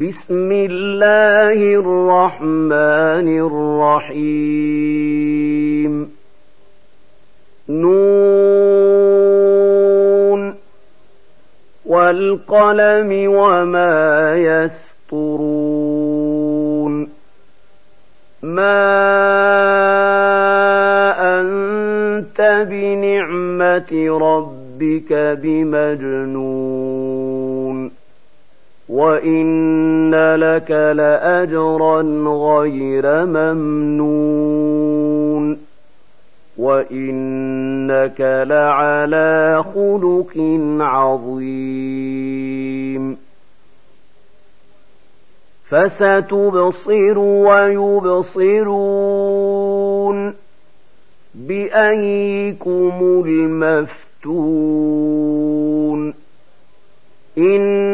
بسم الله الرحمن الرحيم. نون. والقلم وما يسطرون ما أنت بنعمة ربك بمجنون. وإن لك لأجرا غير ممنون وإنك لعلى خلق عظيم فستبصر ويبصرون بأيكم المفتون إن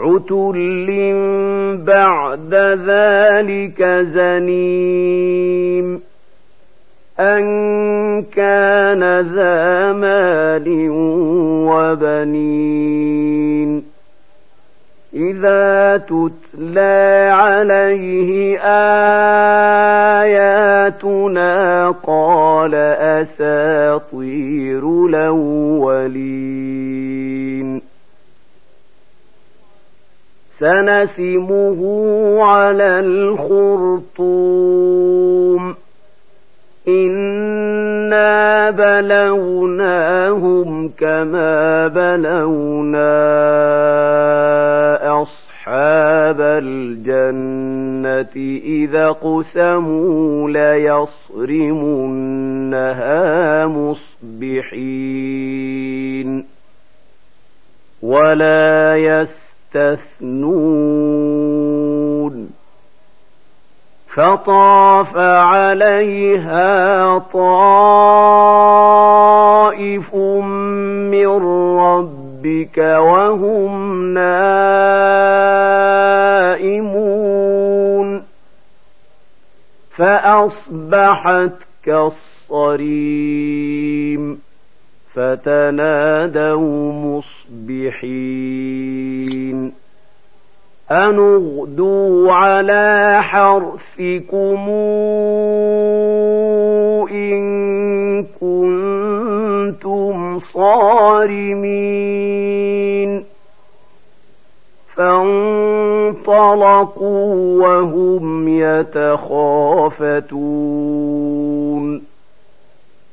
عتل بعد ذلك زنيم أن كان ذا مال وبنين إذا تتلى عليه آياتنا قال أساطير الأولين سنسمه على الخرطوم. إنا بلوناهم كما بلونا أصحاب الجنة. إذا قسموا ليصرمنها مصبحين. ولا يستثنون فطاف عليها طائف من ربك وهم نائمون فأصبحت كالصريم فتنادوا مصبحين. أن اغدوا على حرثكم إن كنتم صارمين. فانطلقوا وهم يتخافتون.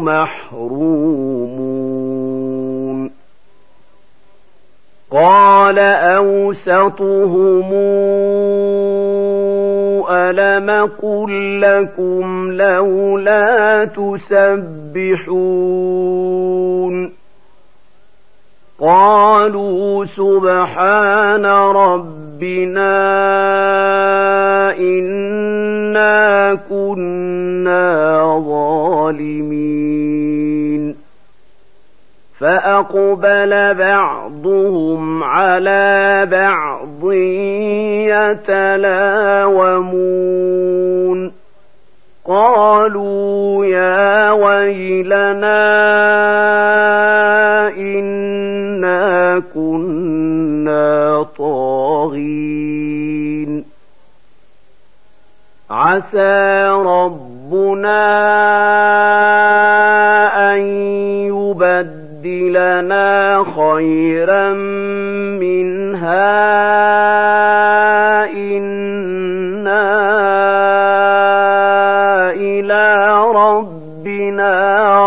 محرومون. قال أوسطهم ألم قل لكم لولا تسبحون. قالوا سبحان ربنا إنا كنا ظالمين. فأقبل بعضهم على بعض يتلاومون. قالوا يا ويلنا إنا كنا طاغين. عسى ربنا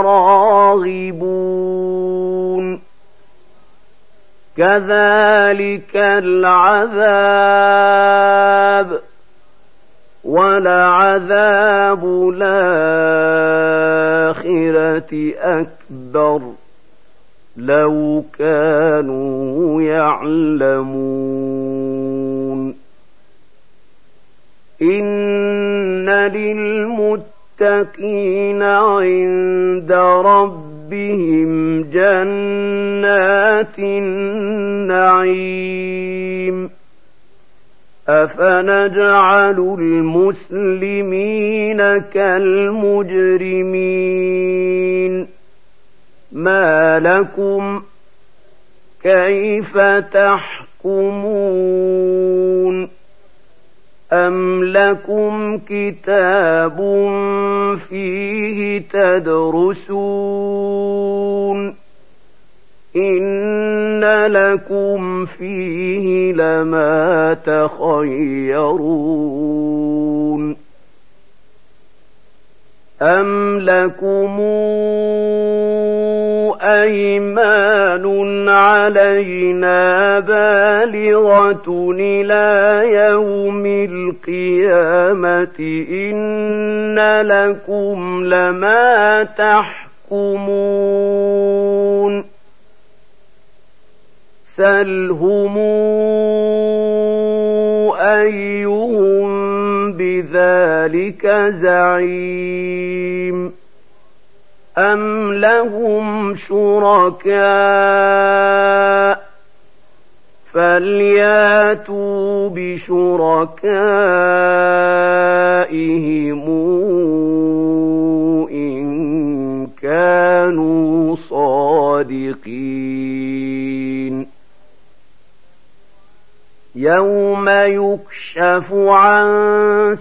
راغبون. كذلك العذاب ولعذاب الآخرة أكبر. لو كانوا يعلمون. إن للمتقين المتقين عند ربهم جنات النعيم. أفنجعل المسلمين كالمجرمين. ما لكم كيف تحكمون؟ أَمْ لَكُمْ كِتَابٌ فِيهِ تَدْرُسُونَ إِنَّ لَكُمْ فِيهِ لَمَا تَخَيَّرُونَ أَمْ لَكُمْ أَيْمَانٌ عَلَيْنَا بَالِغَةٌ إِلَى يَوْمِ الْقِيَامَةِ إِنَّ لَكُمْ لَمَا تَحْكُمُونَ سَلْهُمْ أَيُّهُم بِذَلِكَ زَعِيمٌ أَمْ لَهُمْ شُرَكَاءُ فَلْيَأْتُوا بِشُرَكَائِهِمْ إِن كَانُوا صَادِقِينَ يَوْمَ يُكْشَفُ عَن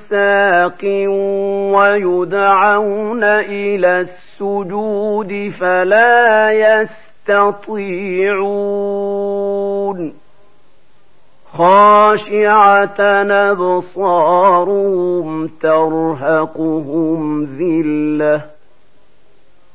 سَاقٍ وَيُدْعَوْنَ إِلَى السُّجُودِ فَلَا يَسْتَطِيعُونَ خَاشِعَةً أَبْصَارُهُمْ تَرْهَقُهُمْ ذِلَّةٌ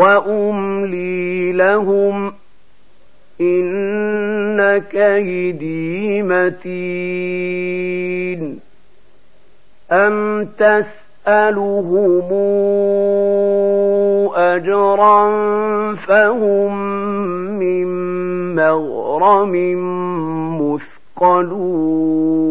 وأملي لهم إن كيدي متين أم تسألهم أجرا فهم من مغرم مثقلون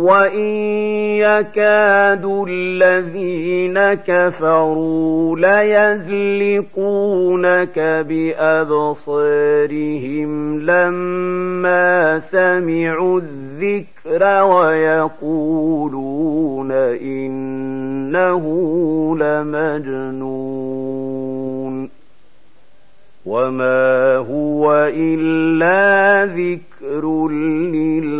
وإن يكاد الذين كفروا ليزلقونك بأبصارهم لما سمعوا الذكر ويقولون إنه لمجنون وما هو إلا ذكر للعالمين